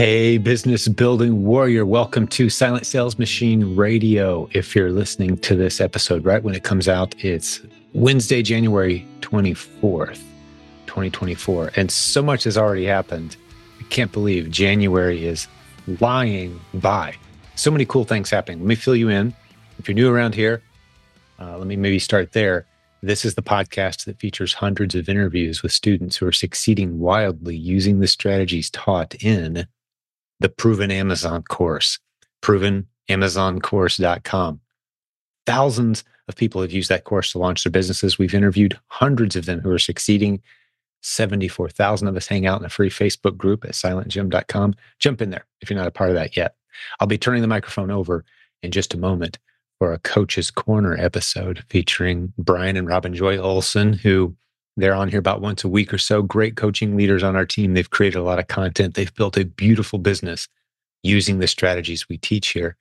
Hey, business building warrior, welcome to Silent Sales Machine Radio. If you're listening to this episode right when it comes out, it's Wednesday, January 24th, 2024. And so much has already happened. I can't believe January is lying by. So many cool things happening. Let me fill you in. If you're new around here, uh, let me maybe start there. This is the podcast that features hundreds of interviews with students who are succeeding wildly using the strategies taught in the Proven Amazon course, provenamazoncourse.com. Thousands of people have used that course to launch their businesses. We've interviewed hundreds of them who are succeeding. 74,000 of us hang out in a free Facebook group at silentjim.com. Jump in there if you're not a part of that yet. I'll be turning the microphone over in just a moment for a Coach's Corner episode featuring Brian and Robin Joy Olson, who they're on here about once a week or so. Great coaching leaders on our team. They've created a lot of content. They've built a beautiful business using the strategies we teach here.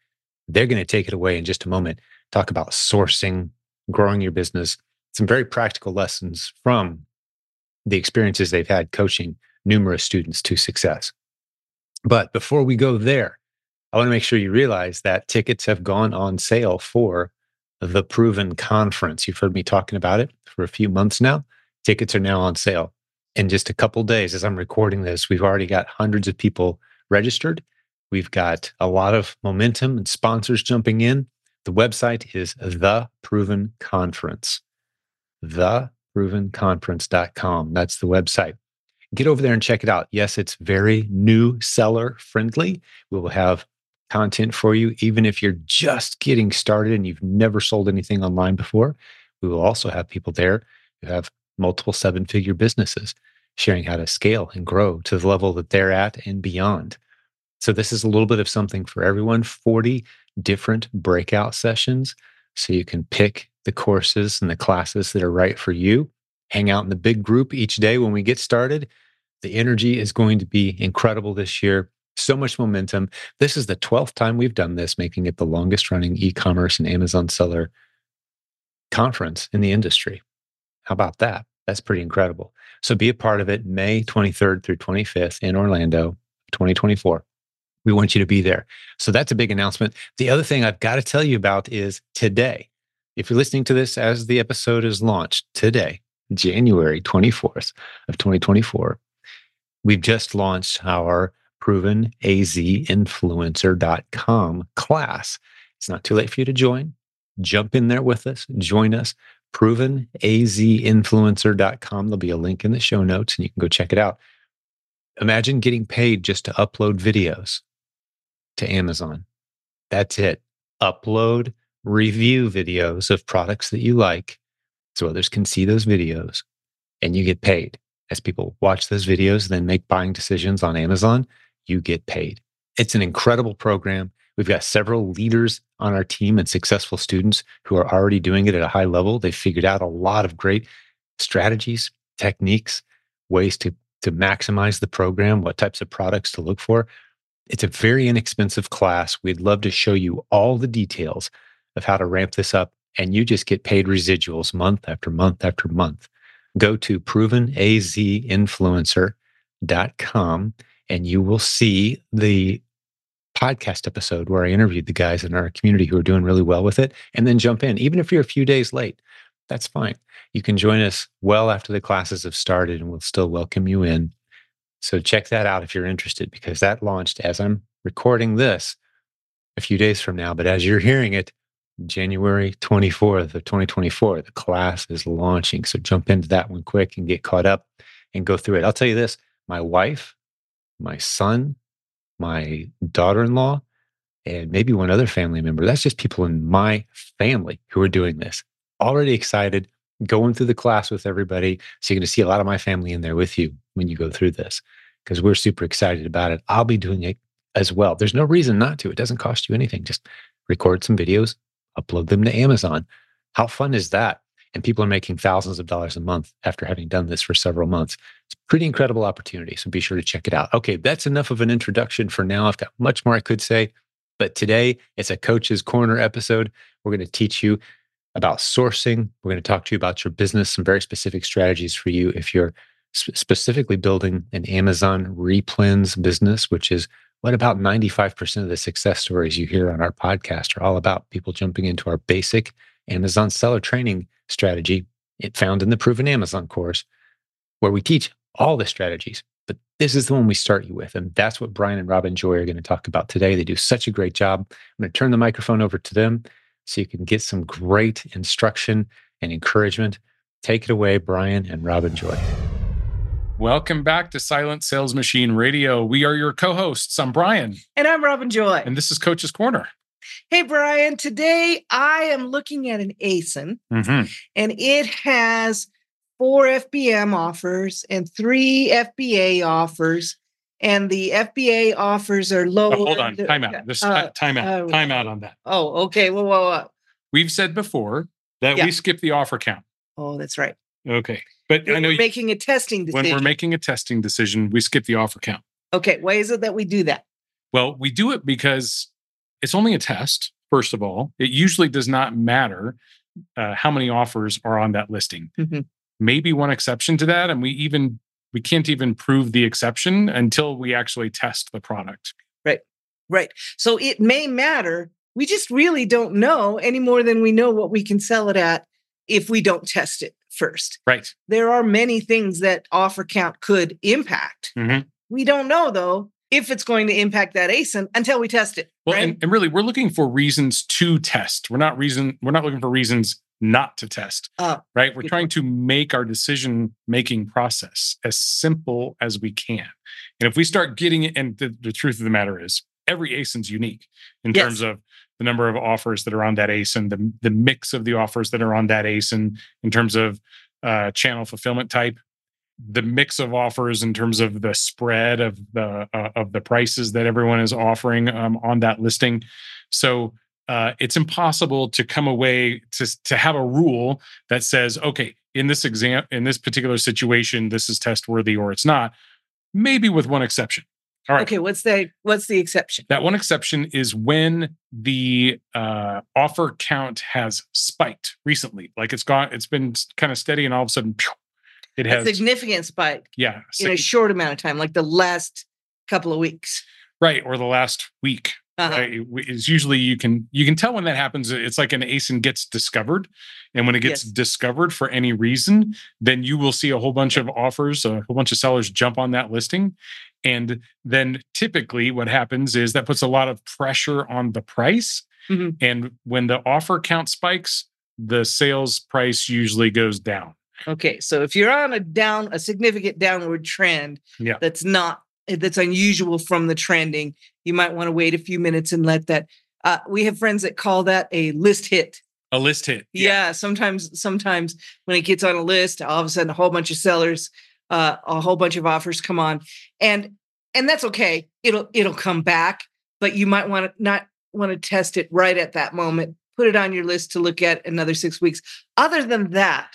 They're going to take it away in just a moment. Talk about sourcing, growing your business, some very practical lessons from the experiences they've had coaching numerous students to success. But before we go there, I want to make sure you realize that tickets have gone on sale for the Proven Conference. You've heard me talking about it for a few months now. Tickets are now on sale. In just a couple days, as I'm recording this, we've already got hundreds of people registered. We've got a lot of momentum and sponsors jumping in. The website is The Proven Conference. TheProvenConference.com. That's the website. Get over there and check it out. Yes, it's very new seller friendly. We will have content for you, even if you're just getting started and you've never sold anything online before. We will also have people there who have multiple seven figure businesses, sharing how to scale and grow to the level that they're at and beyond. So, this is a little bit of something for everyone 40 different breakout sessions. So, you can pick the courses and the classes that are right for you. Hang out in the big group each day when we get started. The energy is going to be incredible this year. So much momentum. This is the 12th time we've done this, making it the longest running e commerce and Amazon seller conference in the industry. How about that? That's pretty incredible. So be a part of it May 23rd through 25th in Orlando, 2024. We want you to be there. So that's a big announcement. The other thing I've got to tell you about is today. If you're listening to this as the episode is launched today, January 24th of 2024, we've just launched our provenazinfluencer.com class. It's not too late for you to join. Jump in there with us, join us provenazinfluencer.com. There'll be a link in the show notes and you can go check it out. Imagine getting paid just to upload videos to Amazon. That's it. Upload review videos of products that you like so others can see those videos and you get paid. As people watch those videos, then make buying decisions on Amazon, you get paid. It's an incredible program. We've got several leaders on our team and successful students who are already doing it at a high level. They figured out a lot of great strategies, techniques, ways to, to maximize the program, what types of products to look for. It's a very inexpensive class. We'd love to show you all the details of how to ramp this up, and you just get paid residuals month after month after month. Go to provenazinfluencer.com and you will see the podcast episode where I interviewed the guys in our community who are doing really well with it, and then jump in. Even if you're a few days late, that's fine. You can join us well after the classes have started, and we'll still welcome you in. So check that out if you're interested, because that launched as I'm recording this a few days from now. But as you're hearing it, January 24th of 2024, the class is launching. So jump into that one quick and get caught up and go through it. I'll tell you this my wife, my son, my daughter in law, and maybe one other family member. That's just people in my family who are doing this. Already excited, going through the class with everybody. So you're going to see a lot of my family in there with you when you go through this because we're super excited about it. I'll be doing it as well. There's no reason not to. It doesn't cost you anything. Just record some videos, upload them to Amazon. How fun is that? And people are making thousands of dollars a month after having done this for several months. It's a pretty incredible opportunity. So be sure to check it out. Okay, that's enough of an introduction for now. I've got much more I could say, but today it's a Coach's Corner episode. We're going to teach you about sourcing. We're going to talk to you about your business, some very specific strategies for you if you're sp- specifically building an Amazon replens business, which is What about 95% of the success stories you hear on our podcast are all about people jumping into our basic Amazon seller training strategy, it found in the Proven Amazon course, where we teach all the strategies. But this is the one we start you with. And that's what Brian and Robin Joy are going to talk about today. They do such a great job. I'm going to turn the microphone over to them so you can get some great instruction and encouragement. Take it away, Brian and Robin Joy. Welcome back to Silent Sales Machine Radio. We are your co hosts. I'm Brian. And I'm Robin Joy. And this is Coach's Corner. Hey, Brian. Today I am looking at an ASIN, mm-hmm. and it has four FBM offers and three FBA offers. And the FBA offers are low. Oh, hold on. Time out. This uh, time out. Uh, time out on that. Oh, okay. Well, well, well. We've said before that yeah. we skip the offer count. Oh, that's right. Okay. But when I know we're making a testing decision. When we're making a testing decision, we skip the offer count. Okay. Why is it that we do that? Well, we do it because it's only a test, first of all. It usually does not matter uh, how many offers are on that listing. Mm-hmm. Maybe one exception to that. And we even we can't even prove the exception until we actually test the product. Right. Right. So it may matter. We just really don't know any more than we know what we can sell it at if we don't test it first. Right. There are many things that offer count could impact. Mm-hmm. We don't know though if it's going to impact that ASIN until we test it. Well, right? and, and, really, we're looking for reasons to test. We're not reason. We're not looking for reasons not to test. Uh, right. We're trying to make our decision making process as simple as we can. And if we start getting it, and the, the truth of the matter is, every ASIN's unique in yes. terms of the number of offers that are on that ASIN, the, the mix of the offers that are on that ASIN in terms of uh, channel fulfillment type, the mix of offers in terms of the spread of the uh, of the prices that everyone is offering um, on that listing. So uh, it's impossible to come away to to have a rule that says, okay, in this exam, in this particular situation, this is test worthy or it's not. Maybe with one exception. All right. Okay, what's the what's the exception? That one exception is when the uh, offer count has spiked recently. Like it's gone, it's been kind of steady, and all of a sudden, it has a significant spike. Yeah, in a short amount of time, like the last couple of weeks. Right, or the last week. Uh-huh. Right? Is usually you can you can tell when that happens. It's like an ASIN gets discovered, and when it gets yes. discovered for any reason, then you will see a whole bunch of offers, a whole bunch of sellers jump on that listing, and then typically what happens is that puts a lot of pressure on the price. Mm-hmm. And when the offer count spikes, the sales price usually goes down. Okay. So if you're on a down, a significant downward trend yeah. that's not that's unusual from the trending, you might want to wait a few minutes and let that. Uh, we have friends that call that a list hit. A list hit. Yeah. yeah. Sometimes, sometimes when it gets on a list, all of a sudden a whole bunch of sellers uh, a whole bunch of offers come on, and and that's okay. It'll it'll come back, but you might want to not want to test it right at that moment. Put it on your list to look at another six weeks. Other than that,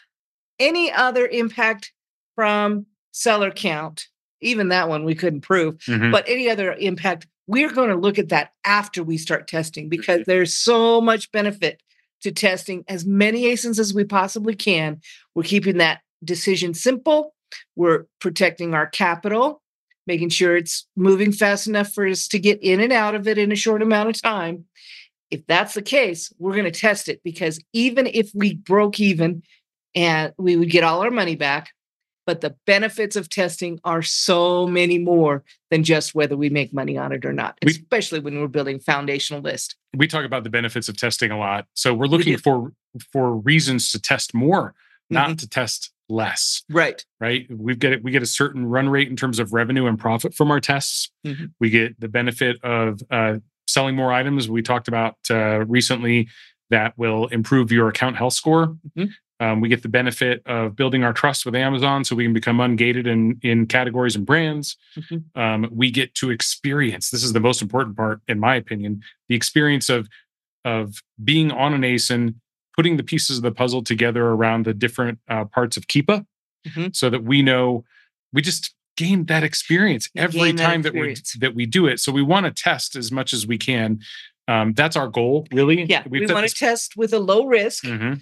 any other impact from seller count, even that one we couldn't prove, mm-hmm. but any other impact, we're going to look at that after we start testing because mm-hmm. there's so much benefit to testing as many ASINs as we possibly can. We're keeping that decision simple we're protecting our capital, making sure it's moving fast enough for us to get in and out of it in a short amount of time. If that's the case, we're going to test it because even if we broke even and we would get all our money back, but the benefits of testing are so many more than just whether we make money on it or not, we, especially when we're building foundational list. We talk about the benefits of testing a lot. So we're looking we for for reasons to test more, not mm-hmm. to test less. Right. Right. We get it. We get a certain run rate in terms of revenue and profit from our tests. Mm-hmm. We get the benefit of uh, selling more items. We talked about uh, recently that will improve your account health score. Mm-hmm. Um, we get the benefit of building our trust with Amazon so we can become ungated in, in categories and brands. Mm-hmm. Um, we get to experience this is the most important part, in my opinion the experience of, of being on an ASIN putting the pieces of the puzzle together around the different uh, parts of Keepa mm-hmm. so that we know we just gain that experience every time that, experience. that we that we do it. So we want to test as much as we can. Um, that's our goal, really. Yeah, We've we want to test with a low risk. Mm-hmm.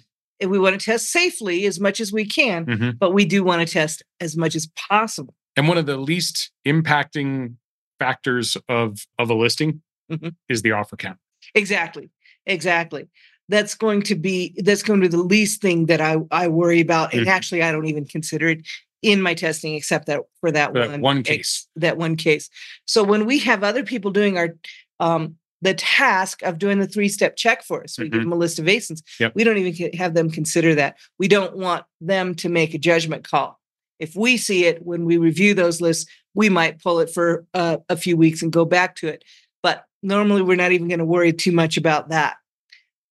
And we want to test safely as much as we can, mm-hmm. but we do want to test as much as possible. And one of the least impacting factors of of a listing Mhm. is the offer count. Exactly. Exactly. That's going to be that's going to be the least thing that I I worry about, and Mhm. actually I don't even consider it in my testing, except that for that For that one one ex- case. that one case. So when we have other people doing our um the task of doing the three step check for us, we give Mhm. them a list of ASINs. Yep. We don't even have them consider that. We don't want them to make a judgment call. If we see it when we review those lists, we might pull it for uh, a few weeks and go back to it. But normally, we're not even going to worry too much about that.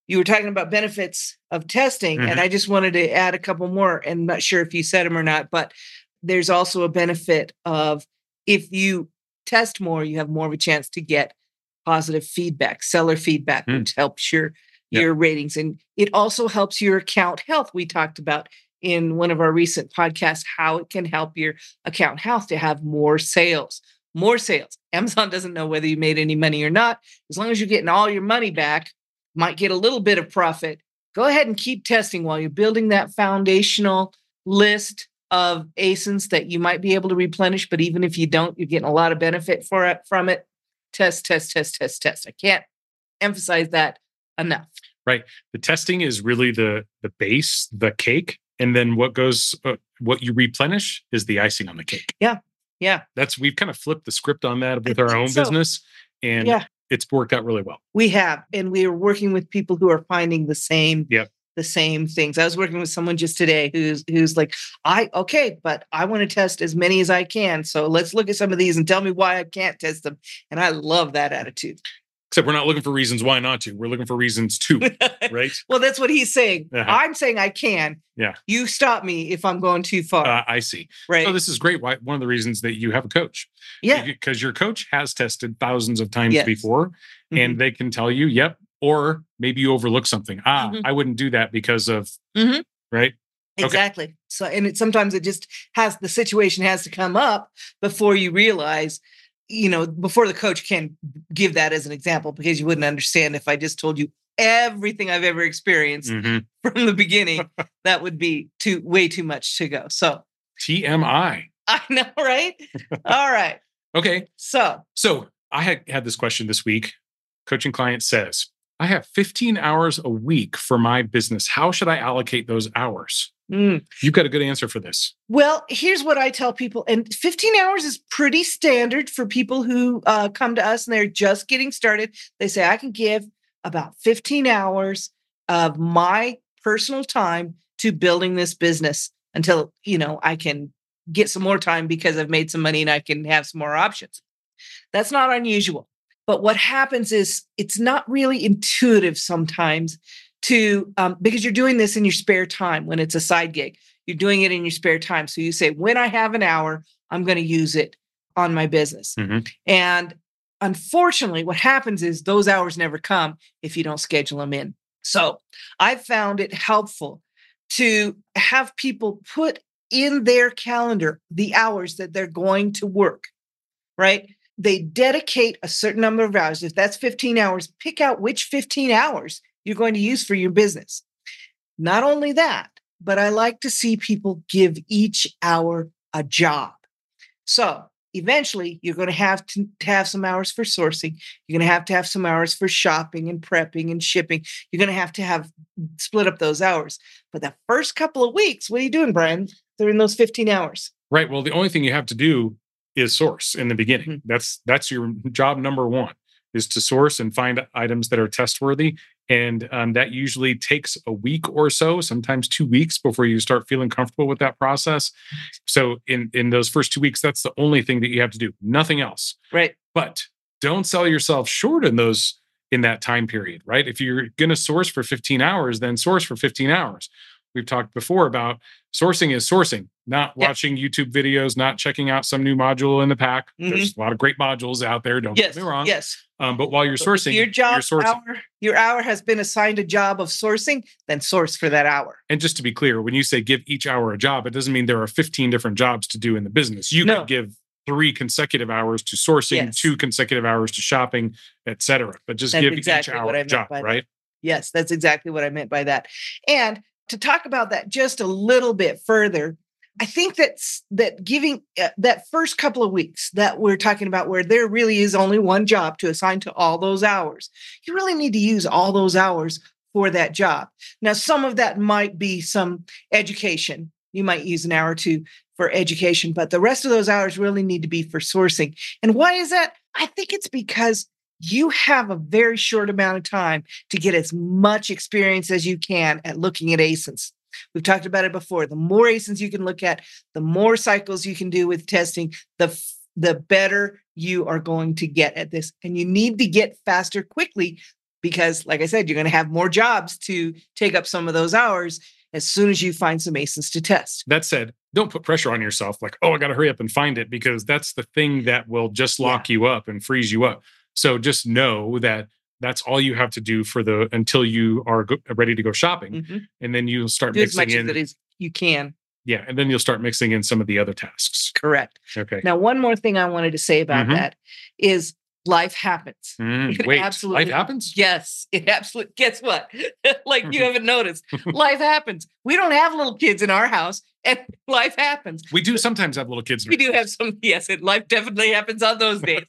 You were talking about benefits of testing, and I just wanted to add a couple more. And not sure if you said them or not, but there's also a benefit of if you test more, you have more of a chance to get positive feedback, seller feedback, Mm. which helps your Yep. your ratings, and it also helps your account health. We talked about in one of our recent podcasts how it can help your account health to have more sales. More sales. Amazon doesn't know whether you made any money or not. As long as you're getting all your money back, might get a little bit of profit. Go ahead and keep testing while you're building that foundational list of ASINs that you might be able to replenish. But even if you don't, you're getting a lot of benefit for it from it. Test, test, test, test, test. I can't emphasize that enough. Right. The testing is really the the base, the cake, and then what goes uh, what you replenish is the icing on the cake. Yeah. Yeah. That's we've kind of flipped the script on that with I our own so. business and Yeah. it's worked out really well. We have, and we are working with people who are finding the same, Yep. The same things. I was working with someone just today who's who's like, I okay, but I want to test as many as I can. So let's look at some of these and tell me why I can't test them. And I love that attitude. Except we're not looking for reasons why not to. We're looking for reasons to, right? well, that's what he's saying. Uh-huh. I'm saying I can. Yeah. You stop me if I'm going too far. Uh, I see. right. So this is great. Why one of the reasons that you have a coach. yeah. Because your coach has tested thousands of times Yes. before and they can tell you, yep, or maybe you overlook something. Ah, Mhm. I wouldn't do that because of Mhm. right. okay. Exactly. So, and it sometimes it just has the situation has to come up before you realize, you know, before the coach can give that as an example, because you wouldn't understand if I just told you everything I've ever experienced Mhm. from the beginning. that would be too way too much to go. So TMI. I know, right? All right. Okay. So So I had had this question this week. Coaching client says, I have 15 hours a week for my business. How should I allocate those hours? mm, You've got a good answer for this. Well, here's what I tell people, and 15 hours is pretty standard for people who uh, come to us and they're just getting started. They say, I can give about 15 hours of my personal time to building this business until, you know, I can get some more time because I've made some money and I can have some more options. That's not unusual. But what happens is it's not really intuitive sometimes to, um, because you're doing this in your spare time when it's a side gig you're doing it in your spare time. So you say, when I have an hour, I'm going to use it on my business. Mhm. And unfortunately, what happens is those hours never come if you don't schedule them in. So I found it helpful to have people put in their calendar the hours that they're going to work, right? They dedicate a certain number of hours. If that's 15 hours, pick out which 15 hours you're going to use for your business. Not only that, but I like to see people give each hour a job. So eventually, you're going to have to, have some hours for sourcing. You're going to have to have some hours for shopping and prepping and shipping. You're going to have to have split up those hours. But the first couple of weeks, what are you doing, Brian? They're in those 15 hours. Right. Well, the only thing you have to do is source in the beginning. Mhm. That's that's your job number one is to source and find items that are test worthy. And um, that usually takes a week or so, sometimes two weeks before you start feeling comfortable with that process. So in in those first two weeks, that's the only thing that you have to do. Nothing else. Right. But don't sell yourself short in those in that time period, right? If you're going to source for 15 hours, then source for 15 hours. We've talked before about sourcing is sourcing, not Yep. watching YouTube videos, not checking out some new module in the pack. There's a lot of great modules out there. Don't Mm-hmm. Yes. get me wrong. Yes. Um, but while you're So sourcing, your job sourcing. hour, your hour has been assigned a job of sourcing, then source for that hour. And just to be clear, when you say give each hour a job, it doesn't mean there are 15 different jobs to do in the business. You No. could give three consecutive hours to sourcing, Yes. two consecutive hours to shopping, et cetera. But just That's give exactly each hour a job, by that. right? Yes, that's exactly what I meant by that. And to talk about that just a little bit further, I think that's that giving uh, that first couple of weeks that we're talking about where there really is only one job to assign to all those hours. You really need to use all those hours for that job. Now, some of that might be some education. You might use an hour or two for education, but the rest of those hours really need to be for sourcing. And why is that? I think it's because you have a very short amount of time to get as much experience as you can at looking at ASINs. We've talked about it before. The more ASINs you can look at, the more cycles you can do with testing, the the better you are going to get at this. And you need to get faster quickly because, like I said, you're going to have more jobs to take up some of those hours as soon as you find some ASINs to test. That said, don't put pressure on yourself like, oh, I got to hurry up and find it because that's the thing that will just lock yeah. you up and freeze you up. So just know that that's all you have to do for the until you are go, ready to go shopping, mm-hmm. and then you'll start do mixing as much in. As, you can. Yeah, and then you'll start mixing in some of the other tasks. Correct. Okay. Now, one more thing I wanted to say about mm-hmm. that is life happens. Mm, wait, absolutely. Life happens? Yes, it absolutely. Guess what? like you haven't noticed, life happens. We don't have little kids in our house, and life happens. We do sometimes have little kids. we do have some. Yes, and life definitely happens on those days.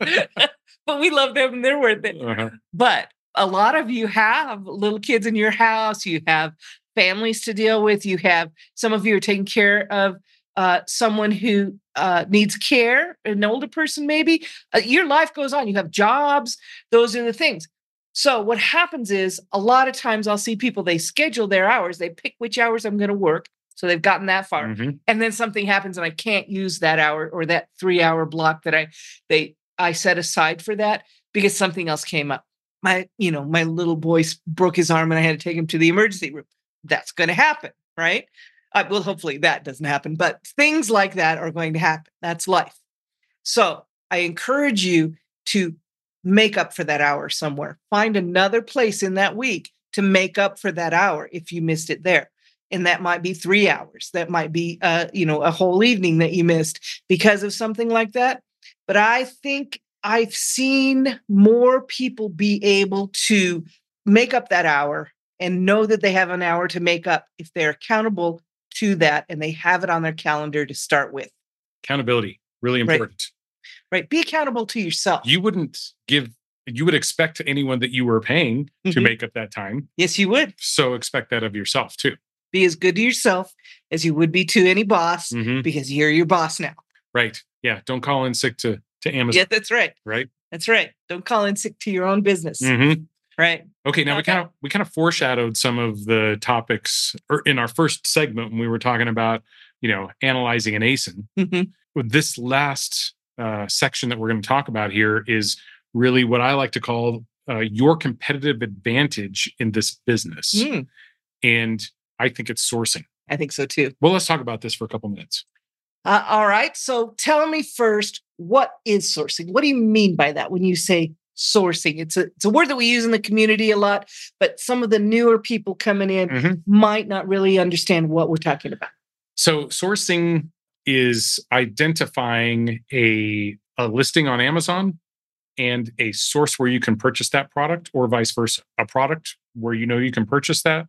But we love them and they're worth it. Uh-huh. But a lot of you have little kids in your house. You have families to deal with. You have some of you are taking care of uh, someone who uh, needs care, an older person maybe. Uh, your life goes on. You have jobs. Those are the things. So what happens is a lot of times I'll see people they schedule their hours. They pick which hours I'm going to work. So they've gotten that far, mm-hmm. and then something happens and I can't use that hour or that three hour block that I they I set aside for that because something else came up. My, you know, my little boy broke his arm and I had to take him to the emergency room. That's going to happen, right? Uh, well, hopefully that doesn't happen, but things like that are going to happen. That's life. So I encourage you to make up for that hour somewhere. Find another place in that week to make up for that hour if you missed it there. And that might be three hours. That might be, uh, you know, a whole evening that you missed because of something like that. But I think I've seen more people be able to make up that hour and know that they have an hour to make up if they're accountable to that and they have it on their calendar to start with. Accountability, really important. Right. right. Be accountable to yourself. You wouldn't give you would expect anyone that you were paying mm-hmm. to make up that time. Yes, you would. So expect that of yourself too. Be as good to yourself as you would be to any boss mm-hmm. because you're your boss now. Right. Yeah. Don't call in sick to to Amazon. Yeah, that's right. Right. That's right. Don't call in sick to your own business. Mm-hmm. Right. Okay. Now okay. we kind of we kind of foreshadowed some of the topics in our first segment when we were talking about you know analyzing an ASIN. Mm-hmm. With this last uh, section that we're going to talk about here is really what I like to call uh, your competitive advantage in this business, mm. and I think it's sourcing. I think so too. Well, let's talk about this for a couple minutes. Uh, all right. So tell me first, what is sourcing? What do you mean by that when you say sourcing? It's a it's a word that we use in the community a lot, but some of the newer people coming in mm-hmm. might not really understand what we're talking about. So sourcing is identifying a a listing on Amazon and a source where you can purchase that product or vice versa. A product where you know you can purchase that,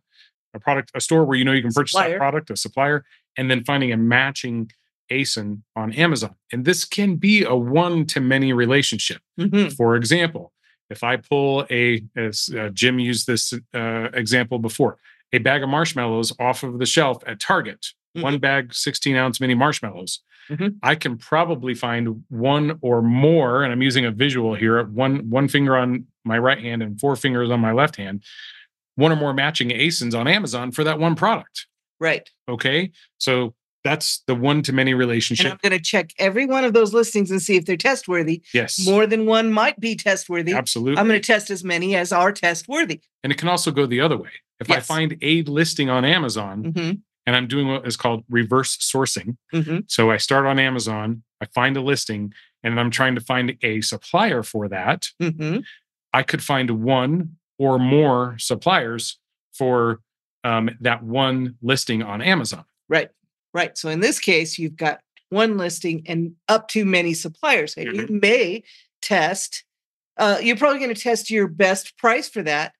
a product, a store where you know you can purchase supplier. that product, a supplier, and then finding a matching ASIN on Amazon. And this can be a one to many relationship. Mm-hmm. For example, if I pull a, as uh, Jim used this uh, example before, a bag of marshmallows off of the shelf at Target, mm-hmm. one bag, 16 ounce mini marshmallows. Mm-hmm. I can probably find one or more, and I'm using a visual here, one one finger on my right hand and four fingers on my left hand, one or more matching ASINs on Amazon for that one product. Right. Okay. So that's the one to many relationship. And I'm going to check every one of those listings and see if they're test worthy. Yes. More than one might be test worthy. Absolutely. I'm going to test as many as are test worthy. And it can also go the other way. If yes. I find a listing on Amazon mm-hmm. and I'm doing what is called reverse sourcing. Mm-hmm. So I start on Amazon, I find a listing, and I'm trying to find a supplier for that. Mm-hmm. I could find one or more suppliers for um, that one listing on Amazon. Right. Right. So in this case, you've got one listing and up to many suppliers. And mm-hmm. you may test, uh, you're probably going to test your best price for that,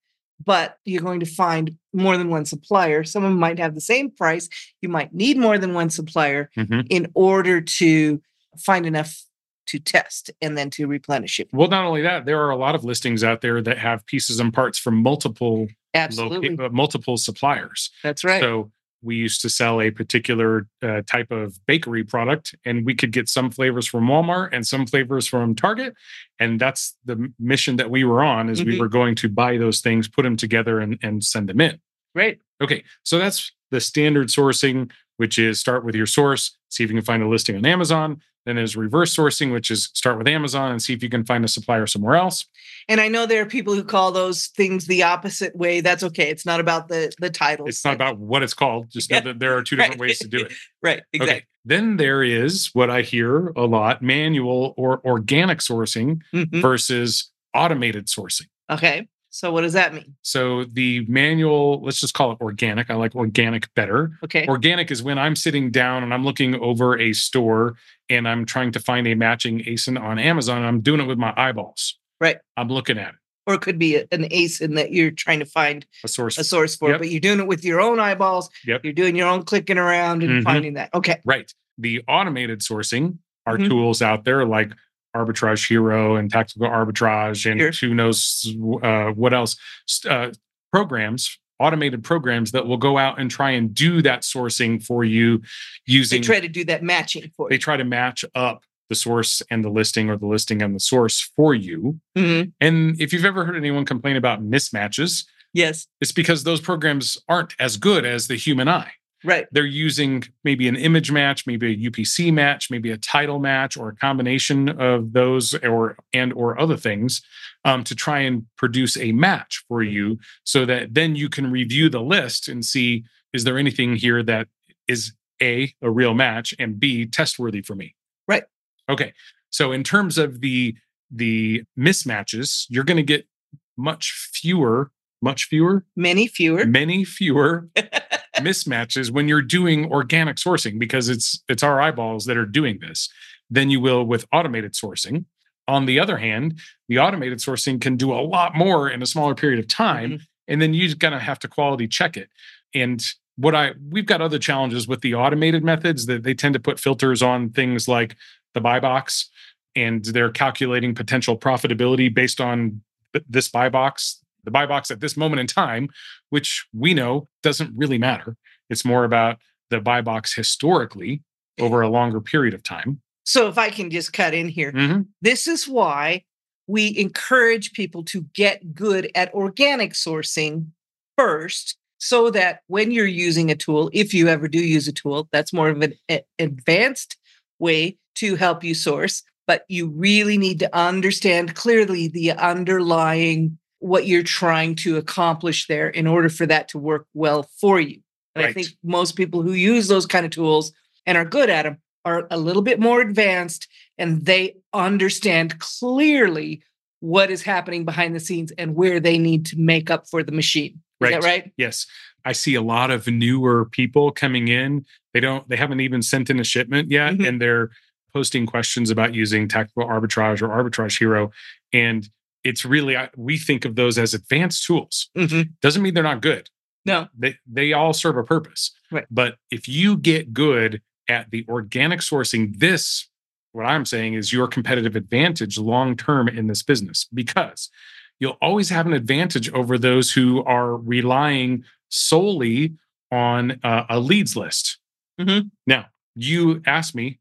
but you're going to find more than one supplier. Some of them might have the same price. You might need more than one supplier Mhm. in order to find enough to test and then to replenish it. Well, not only that, there are a lot of listings out there that have pieces and parts from multiple Absolutely. loca- uh, multiple suppliers. That's right. So we used to sell a particular uh, type of bakery product, and we could get some flavors from Walmart and some flavors from Target, and that's the mission that we were on. Is we Mhm. were going to buy those things, put them together, and and send them in. right Okay, so that's the standard sourcing, which is start with your source, see if you can find a listing on Amazon. Then there's reverse sourcing, which is start with Amazon and see if you can find a supplier somewhere else. And I know there are people who call those things the opposite way. That's okay. It's not about the the titles. It's not about what it's called. Just know that there are two different right. ways to do it. right. Exactly. Okay. Then there is what I hear a lot manual or organic sourcing Mhm. versus automated sourcing. Okay. So what does that mean? So the manual, let's just call it organic. I like organic better. Okay. Organic is when I'm sitting down and I'm looking over a store and I'm trying to find a matching ASIN on Amazon. And I'm doing it with my eyeballs. Right. I'm looking at it, or it could be an ASIN that you're trying to find a source. a source for, Yep. but you're doing it with your own eyeballs. Yep. You're doing your own clicking around and Mhm. finding that. Okay. Right. The automated sourcing are Mhm. tools out there like Arbitrage Hero and Tactical Arbitrage and Sure. who knows uh, what else uh, programs, automated programs that will go out and try and do that sourcing for you using They try to do that matching for they you. try to match up the source and the listing or the listing and the source for you. Mhm. And if you've ever heard anyone complain about mismatches, Yes. it's because those programs aren't as good as the human eye Right. they're using maybe an image match maybe a upc match maybe a title match or a combination of those or and or other things um, to try and produce a match for you so that then you can review the list and see is there anything here that is a a real match and b test worthy for me Right. okay so in terms of the the mismatches you're going to get much fewer much fewer Many fewer. many fewer mismatches when you're doing organic sourcing because it's it's our eyeballs that are doing this than you will with automated sourcing on the other hand the automated sourcing can do a lot more in a smaller period of time Mhm. and then you're going to have to quality check it and what i we've got other challenges with the automated methods that they tend to put filters on things like the buy box and they're calculating potential profitability based on this buy box the buy box at this moment in time which we know doesn't really matter. It's more about the buy box historically over a longer period of time. So if I can just cut in here, Mhm. this is why we encourage people to get good at organic sourcing first so that when you're using a tool if you ever do use a tool that's more of an advanced way to help you source but you really need to understand clearly the underlying what you're trying to accomplish there in order for that to work well for you and i think most people who use those kind of tools and are good at them are a little bit more advanced and they understand clearly what is happening behind the scenes and where they need to make up for the machine. Is that right? Yes. I see a lot of newer people coming in. They don't, they haven't even sent in a shipment yet, Mhm. and they're posting questions about using tactical arbitrage or arbitrage hero. And it's really, we think of those as advanced tools. Mhm. Doesn't mean they're not good. No. they they all serve a purpose. Right. But if you get good at the organic sourcing, this what I'm saying is your competitive advantage long term in this business because you'll always have an advantage over those who are relying solely on uh, a leads list. Mhm. Now, you asked me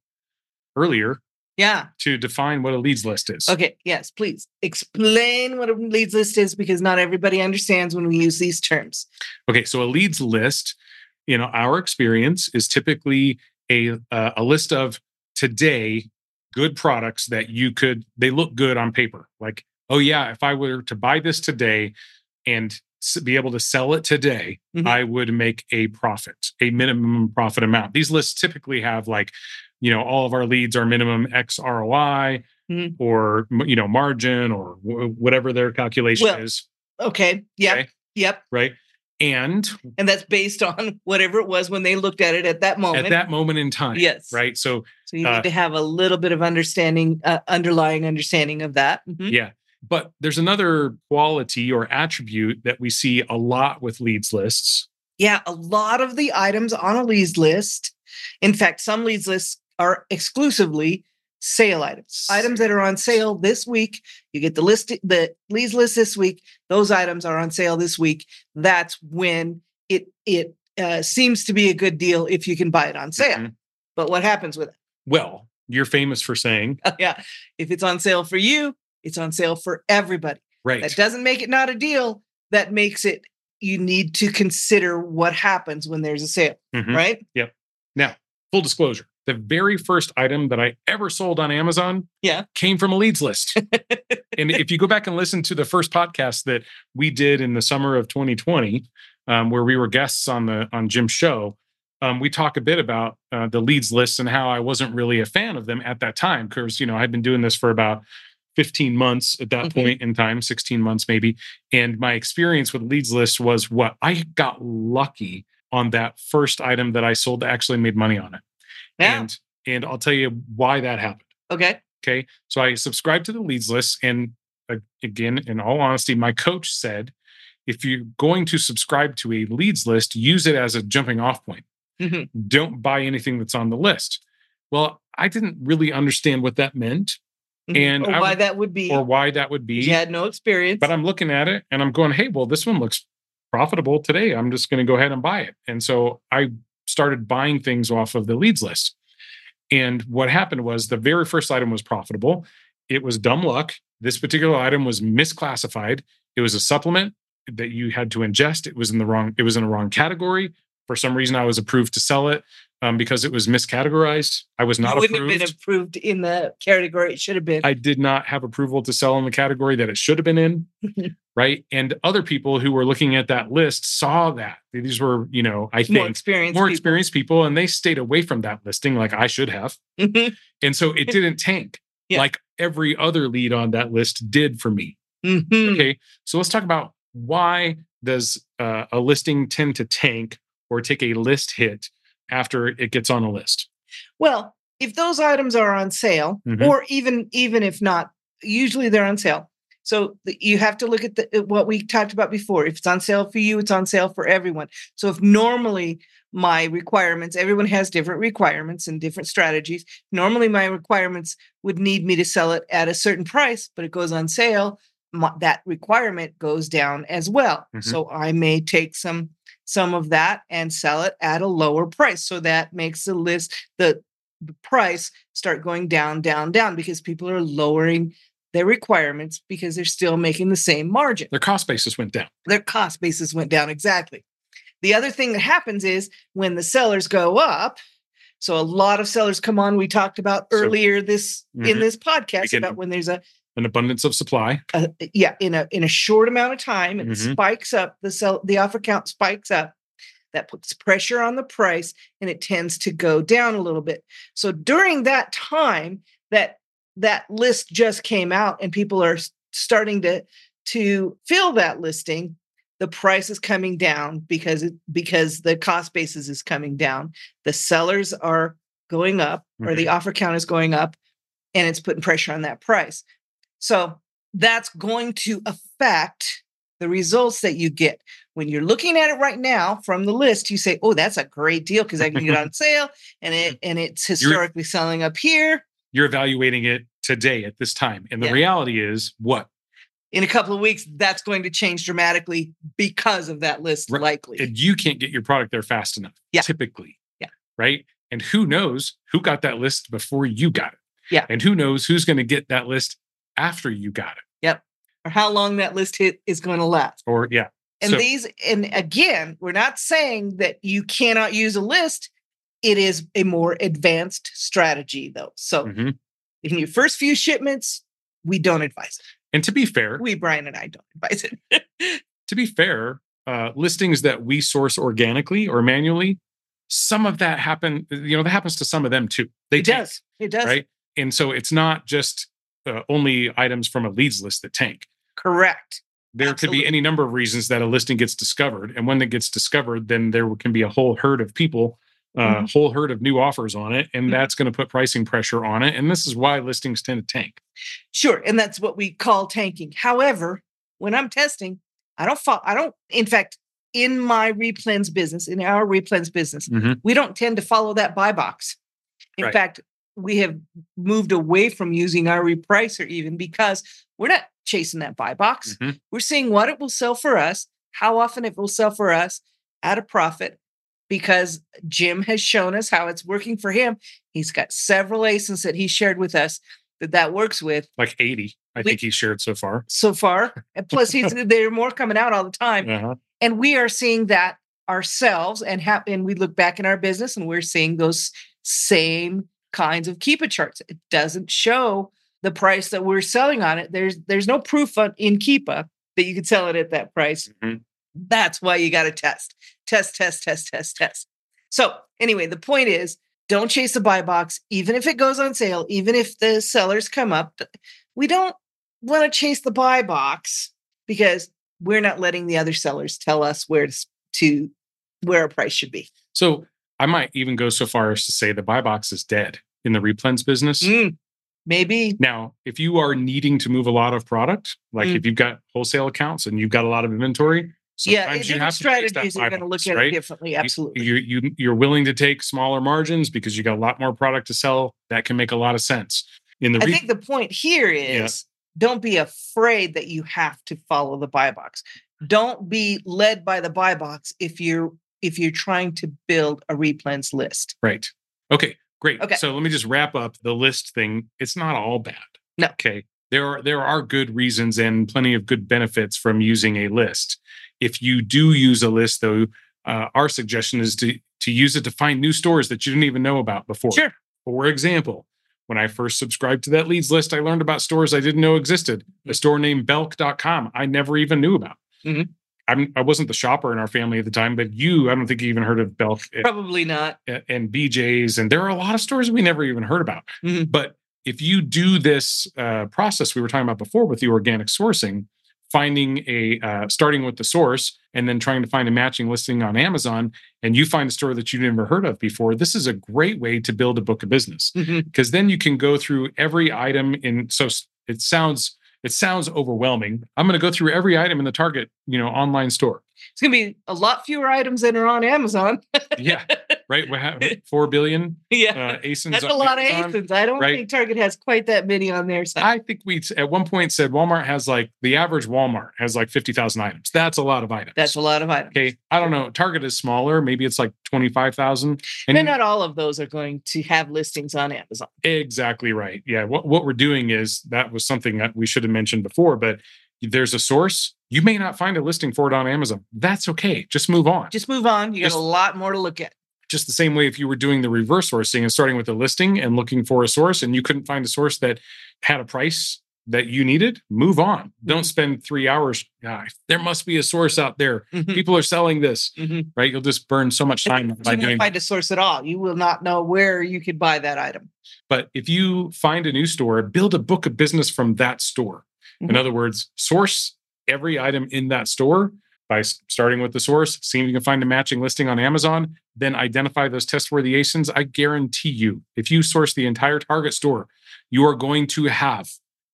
earlier Yeah. to define what a leads list is. Okay. Yes. Please explain what a leads list is because not everybody understands when we use these terms. Okay, so a leads list, you know, our experience is typically a uh, a list of today good products that you could they look good on paper. Like, oh yeah, if I were to buy this today and be able to sell it today, Mhm. I would make a profit, a minimum profit amount. These lists typically have like, you know, all of our leads are minimum X ROI Mhm. or you know margin or wh- whatever their calculation Well, is, Okay. Yep. Okay. Yep. right? And And that's based on whatever it was when they looked at it at that moment. at that moment in time. Yes. Right. So So you uh, need to have a little bit of understanding, uh, underlying understanding of that. Mhm. yeah, But there's another quality or attribute that we see a lot with leads lists. Yeah, a lot of the items on a leads list, in fact, some leads lists are exclusively sale items. Items that are on sale this week. You get the list, the leads list this week. Those items are on sale this week. That's when it it uh, seems to be a good deal if you can buy it on sale. Mm-hmm. But what happens with it? Well, you're famous for saying, yeah, if it's on sale for you, it's on sale for everybody. Right. That doesn't make it not a deal. That makes it you need to consider what happens when there's a sale, mm-hmm. right? Yep. Now, full disclosure, the very first item that I ever sold on Amazon yeah. came from a leads list. and if you go back and listen to the first podcast that we did in the summer of 2020, um, where we were guests on the on Jim's show, um, we talk a bit about uh, the leads lists and how I wasn't really a fan of them at that time because you know I'd been doing this for about 15 months at that mm-hmm. point in time, 16 months maybe, and my experience with leads lists was what I got lucky on that first item that I sold that actually made money on it. Yeah. And and I'll tell you why that happened. Okay. Okay. So I subscribed to the leads list and again in all honesty my coach said if you're going to subscribe to a leads list use it as a jumping off point Mm-hmm. Don't buy anything that's on the list. Well, I didn't really understand what that meant. Mm-hmm. And or why that would be. Or why that would be. You had no experience. But I'm looking at it and I'm going, hey, well, this one looks profitable today. I'm just going to go ahead and buy it. And so I started buying things off of the leads list. And what happened was the very first item was profitable. It was dumb luck. This particular item was misclassified. It was a supplement that you had to ingest. It was in the wrong, it was in the wrong category. For some reason, I was approved to sell it um, because it was miscategorized. I was not it wouldn't approved. have been approved in the category it should have been. I did not have approval to sell in the category that it should have been in. right. And other people who were looking at that list saw that. These were, you know, I think more experienced, more people. experienced people, and they stayed away from that listing like I should have. and so it didn't tank yeah. like every other lead on that list did for me. Mm-hmm. Okay. So let's talk about why does uh, a listing tend to tank or take a list hit after it gets on a list? Well, if those items are on sale, mm-hmm. or even even if not, usually they're on sale. So you have to look at the, what we talked about before. If it's on sale for you, it's on sale for everyone. So if normally my requirements, everyone has different requirements and different strategies. Normally my requirements would need me to sell it at a certain price, but it goes on sale. My, that requirement goes down as well. Mm-hmm. So I may take some some of that and sell it at a lower price. So that makes the list, the, the price start going down, down, down because people are lowering their requirements because they're still making the same margin. Their cost basis went down. Their cost basis went down, exactly. The other thing that happens is when the sellers go up, so a lot of sellers come on. We talked about earlier this mm-hmm. in this podcast about when there's a an abundance of supply. Uh, yeah, in a in a short amount of time, it mm-hmm. spikes up. The sell the offer count spikes up. That puts pressure on the price, and it tends to go down a little bit. So during that time, that that list just came out, and people are starting to to fill that listing. The price is coming down because it, because the cost basis is coming down. The sellers are going up, mm-hmm. or the mm-hmm. offer count is going up, and it's putting pressure on that price. So that's going to affect the results that you get. When you're looking at it right now from the list, you say, "Oh, that's a great deal because I can get on sale and it mm-hmm. and it's historically you're, selling up here." You're evaluating it today at this time. And the yeah. reality is what? In a couple of weeks, that's going to change dramatically because of that list, right. likely. And you can't get your product there fast enough. Yeah. Typically. Yeah. Right. And who knows who got that list before you got it? Yeah. And who knows who's going to get that list after you got it. Yep. Or how long that list hit is going to last. Or yeah. And so, these, and again, we're not saying that you cannot use a list. It is a more advanced strategy, though. So mm-hmm. in your first few shipments, we don't advise it. And to be fair, we, Brian and I, don't advise it. to be fair, uh, listings that we source organically or manually, some of that happen, you know, that happens to some of them too. They it does. It does. Right. And so it's not just uh, only items from a leads list that tank. Correct. There Absolutely. could be any number of reasons that a listing gets discovered. And when it gets discovered, then there can be a whole herd of people a mm-hmm. whole herd of new offers on it, and mm-hmm. that's going to put pricing pressure on it. And this is why listings tend to tank. Sure, and that's what we call tanking. However, when I'm testing, I don't follow. I don't. In fact, in my replens business, in our replens business, mm-hmm. we don't tend to follow that buy box. In right. fact, we have moved away from using our repricer even because we're not chasing that buy box. Mm-hmm. We're seeing what it will sell for us, how often it will sell for us at a profit, because Jim has shown us how it's working for him. He's got several ASINs that he shared with us that that works with. Like 80, I we, think he shared so far. So far. And plus, he's there are more coming out all the time. Uh-huh. And we are seeing that ourselves and, ha- and we look back in our business and we're seeing those same kinds of Keepa charts. It doesn't show the price that we're selling on it. There's there's no proof on, in Keepa that you could sell it at that price. Mm-hmm. That's why you got to test, test, test, test, test, test. So anyway, the point is, don't chase the buy box, even if it goes on sale, even if the sellers come up. We don't want to chase the buy box because we're not letting the other sellers tell us where to, to where a price should be. So I might even go so far as to say the buy box is dead in the replens business. Mm, maybe. Now, if you are needing to move a lot of product, like mm. if you've got wholesale accounts and you've got a lot of inventory, Sometimes yeah, you have strategies are going to look at right? it differently. Absolutely. You, you, you're willing to take smaller margins because you got a lot more product to sell. That can make a lot of sense. In the re- I think the point here is yeah. don't be afraid that you have to follow the buy box. Don't be led by the buy box if you're if you're trying to build a replens list. Right. Okay. Great. Okay. So let me just wrap up the list thing. It's not all bad. No. Okay. There are there are good reasons and plenty of good benefits from using a list. If you do use a list, though, uh, our suggestion is to to use it to find new stores that you didn't even know about before. Sure. For example, when I first subscribed to that leads list, I learned about stores I didn't know existed. A mm. store named Belk.com I never even knew about. Mm-hmm. I'm, I wasn't the shopper in our family at the time, but you, I don't think you even heard of Belk. Probably not. And BJ's. And there are a lot of stores we never even heard about. Mm-hmm. But if you do this uh, process we were talking about before with the organic sourcing, finding a uh, starting with the source and then trying to find a matching listing on Amazon, and you find a store that you never heard of before, this is a great way to build a book of business because mm-hmm. then you can go through every item in. So it sounds it sounds overwhelming. I'm going to go through every item in the Target, you know, online store. It's going to be a lot fewer items than are on Amazon. yeah, right. We have four billion. Yeah, uh, ASINs that's a lot of ASINs. I don't right? think Target has quite that many on their side. I think we at one point said Walmart has like the average Walmart has like fifty thousand items. That's a lot of items. That's a lot of items. Okay, I don't know. Target is smaller. Maybe it's like twenty five thousand. And then not all of those are going to have listings on Amazon. Exactly right. Yeah. What what we're doing is that was something that we should have mentioned before, but there's a source you may not find a listing for it on Amazon. That's okay. Just move on. Just move on. You just, got a lot more to look at. Just the same way if you were doing the reverse sourcing and starting with a listing and looking for a source and you couldn't find a source that had a price that you needed, move on. Mm-hmm. Don't spend three hours. Ah, there must be a source out there. Mm-hmm. People are selling this, mm-hmm. right? You'll just burn so much time by you doing. Find a source at all. You will not know where you could buy that item. But if you find a new store, build a book of business from that store. In mm-hmm. other words, source every item in that store by starting with the source, seeing if you can find a matching listing on Amazon, then identify those test-worthy ASINs. I guarantee you, if you source the entire Target store, you are going to have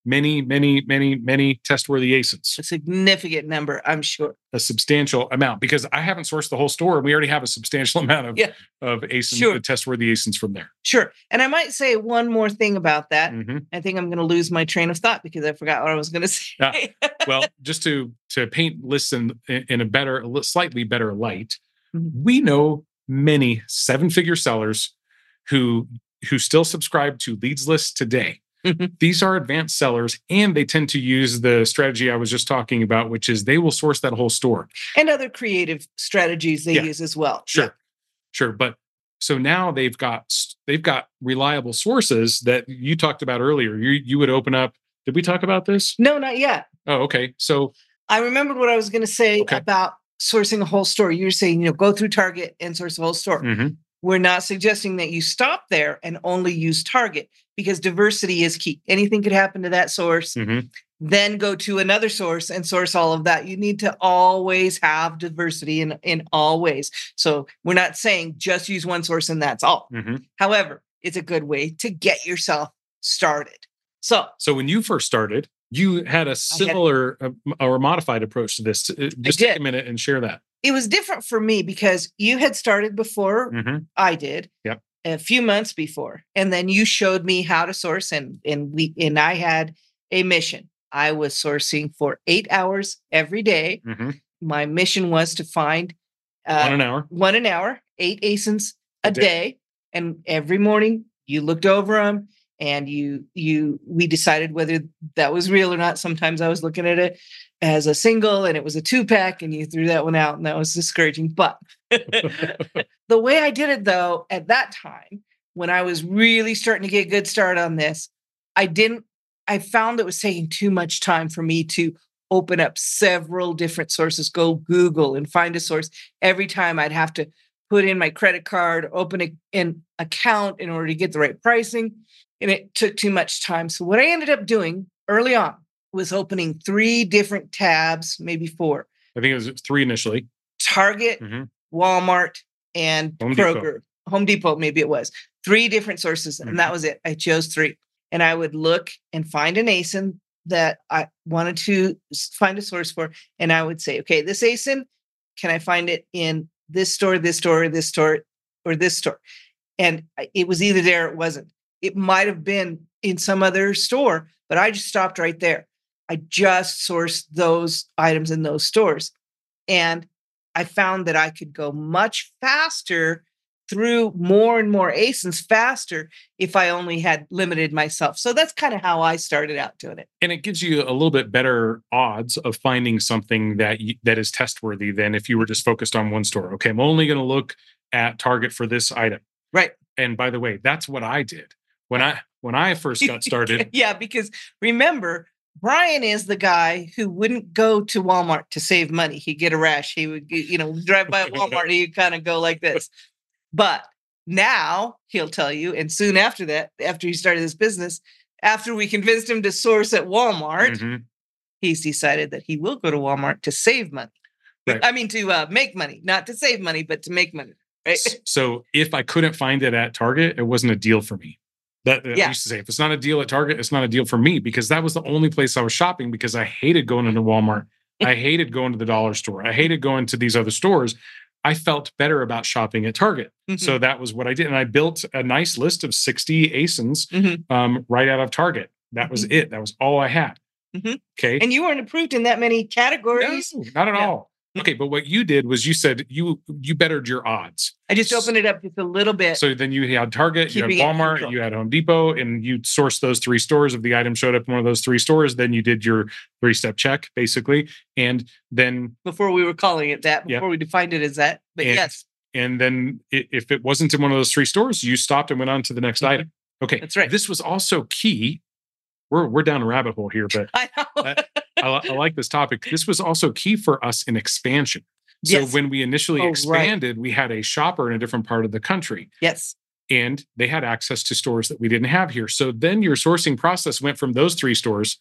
many, many, many, many test-worthy ASINs. A significant number, I'm sure. A substantial amount because I haven't sourced the whole store, and we already have a substantial amount of yeah. of ASINs, sure. test-worthy ASINs from there. Sure, and I might say one more thing about that. Mm-hmm. I think I'm going to lose my train of thought because I forgot what I was going to say. Yeah. well, just to to paint lists in, in a better, slightly better light, mm-hmm. we know many seven-figure sellers who who still subscribe to leads lists today Mm-hmm. These are advanced sellers, and they tend to use the strategy I was just talking about, which is they will source that whole store and other creative strategies they yeah. use as well. Sure, yeah. sure. But so now they've got they've got reliable sources that you talked about earlier. You you would open up. Did we talk about this? No, not yet. Oh, okay. So I remembered what I was going to say okay. about sourcing a whole store. You're saying, you know, go through Target and source a whole store. Mm-hmm. we're not suggesting that you stop there and only use Target because diversity is key. Anything could happen to that source. Mhm. Then go to another source and source all of that. You need to always have diversity in, in all ways. So we're not saying just use one source and that's all. Mhm. However, it's a good way to get yourself started. So So when you first started, you had a similar uh, or modified approach to this. Uh, Just take a minute and share that. it was different for me because you had started before Mhm. I did. Yep. A few months before. And then you showed me how to source and and we and I had a mission. I was sourcing for 8 hours every day. Mhm. My mission was to find uh, One an hour. one an hour, eight ASINs a A day. day. And every morning you looked over them and you you we decided whether that was real or not. Sometimes I was looking at it as a single and it was a two pack and you threw that one out and that was discouraging. But the way I did it though, at that time, when I was really starting to get a good start on this, I didn't I found it was taking too much time for me to open up several different sources, go Google and find a source. Every time I'd have to put in my credit card, open a, an account in order to get the right pricing. And it took too much time. So, what I ended up doing early on was opening three different tabs, maybe four I think it was three initially. Target, Mhm. Walmart, and Home Depot. Kroger. Home Depot, maybe it was three different sources, and Mm-hmm. that was it. I chose three, and I would look and find an ASIN that I wanted to find a source for, and I would say, okay, this ASIN, can I find it in this store, this store, this store, or this store? And it was either there or it wasn't. It might have been in some other store, but I just stopped right there. I just sourced those items in those stores. And I found that I could go much faster through more and more ASINs faster if I only had limited myself. So that's kind of how I started out doing it. and it gives you a little bit better odds of finding something that you, that is test worthy than if you were just focused on one store. Okay, I'm only going to look at Target for this item. Right. And by the way, that's what I did when I when I first got started. yeah, because remember, Brian is the guy who wouldn't go to Walmart to save money. He'd get a rash. He would, you know, drive by Walmart and he'd kind of go like this. But now he'll tell you, and soon after that, after he started this business, after we convinced him to source at Walmart, Mhm. he's decided that he will go to Walmart to save money. Right. I mean, to uh, make money, not to save money, but to make money. Right? So if I couldn't find it at Target, it wasn't a deal for me. That, that I used to say, if it's not a deal at Target, it's not a deal for me because that was the only place I was shopping because I hated going into Walmart. I hated going to the dollar store. I hated going to these other stores. I felt better about shopping at Target. So that was what I did. And I built a nice list of 60 ASINs Mhm. um, right out of Target. That was it. That was all I had. Mhm. Okay. and you weren't approved in that many categories. No, not at Yeah. all. Okay, but what you did was you said you you bettered your odds. I just opened it up just a little bit. So then you had Target, you had Walmart, you had Home Depot, and you sourced those three stores. If the item showed up in one of those three stores, then you did your three step check basically, and then before we were calling it that, Yeah. before we defined it as that. But And- yes, and then if it wasn't in one of those three stores, you stopped and went on to the next Mhm. item. Okay, That's right. This was also key. We're we're down a rabbit hole here, but I. I, I like this topic. This was also key for us in expansion. So Yes. when we initially Oh, right. expanded, we had a shopper in a different part of the country. yes. and they had access to stores that we didn't have here. So then your sourcing process went from those three stores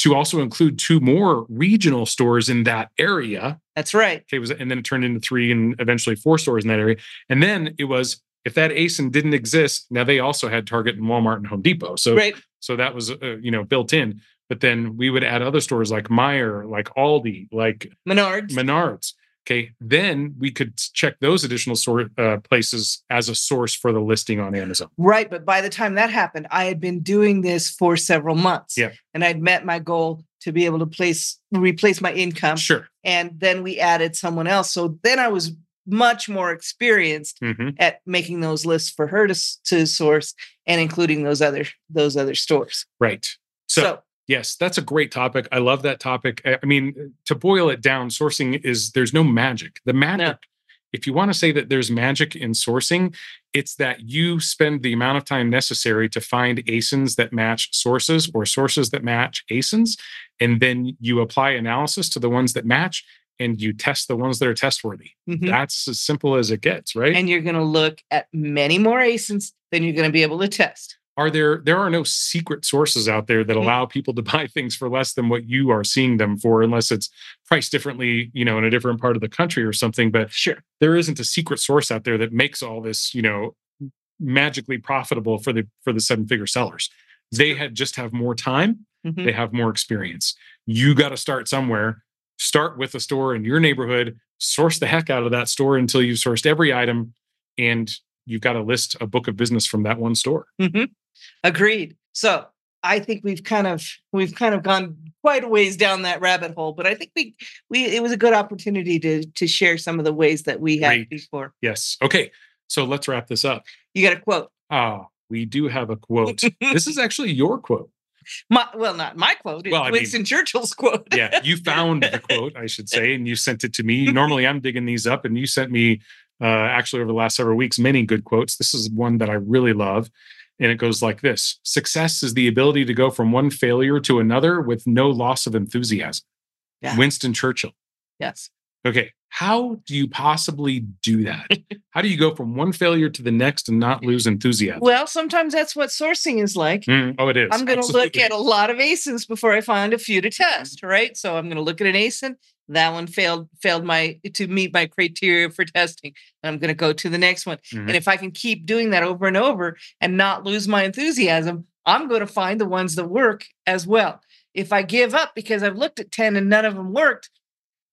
to also include two more regional stores in that area. That's right. Okay, was and then it turned into three and eventually four stores in that area. And then it was if that ASIN didn't exist, now they also had Target and Walmart and Home Depot. So Right. so that was uh, you know built in. But then we would add other stores like Meijer, like Aldi, like Menards. Menards. Okay, then we could check those additional sort uh, places as a source for the listing on Amazon. right. But by the time that happened, I had been doing this for several months. Yeah. And I'd met my goal to be able to place replace my income. Sure. And then we added someone else. So then I was much more experienced hmm at making those lists for her to, to source and including those other those other stores. Right. So, so yes, that's a great topic. I love that topic. I mean, to boil it down, sourcing is there's no magic. The magic, if you want to say that there's magic in sourcing, it's that you spend the amount of time necessary to find ASINs that match sources or sources that match ASINs, and then you apply analysis to the ones that match, and you test the ones that are test worthy. Mhm. That's as simple as it gets, right? And you're going to look at many more ASINs than you're going to be able to test. Are there there are no secret sources out there that Mhm. allow people to buy things for less than what you are seeing them for unless it's priced differently you know in a different part of the country or something but Sure. there isn't a secret source out there that makes all this you know magically profitable for the for the seven figure sellers they had just have more time Mhm. they have more experience you got to start somewhere start with a store in your neighborhood source the heck out of that store until you've sourced every item and you've got to list a book of business from that one store Mhm. Agreed. So I think we've kind of we've kind of gone quite a ways down that rabbit hole, but I think we we it was a good opportunity to to share some of the ways that we had Great. before. Yes. Okay. So let's wrap this up. You got a quote. Ah, we do have a quote. this is actually your quote. My well, not my quote. Well, I mean- Winston Churchill's quote. Yeah, you found the quote, I should say, and you sent it to me. Normally, I'm digging these up, and you sent me uh, actually over the last several weeks many good quotes. This is one that I really love, and it goes like this: "Success is the ability to go from one failure to another with no loss of enthusiasm." Yeah. Winston Churchill. yes. Okay, how do you possibly do that? how do you go from one failure to the next and not lose enthusiasm? Well, sometimes that's what sourcing is like. Mm, oh, it is. I'm going to look at a lot of ASINs before I find a few to test, right? So I'm going to look at an ASIN. That one failed failed my to meet my criteria for testing. And I'm going to go to the next one. Mhm. And if I can keep doing that over and over and not lose my enthusiasm, I'm going to find the ones that work as well. If I give up because I've looked at 10 and none of them worked,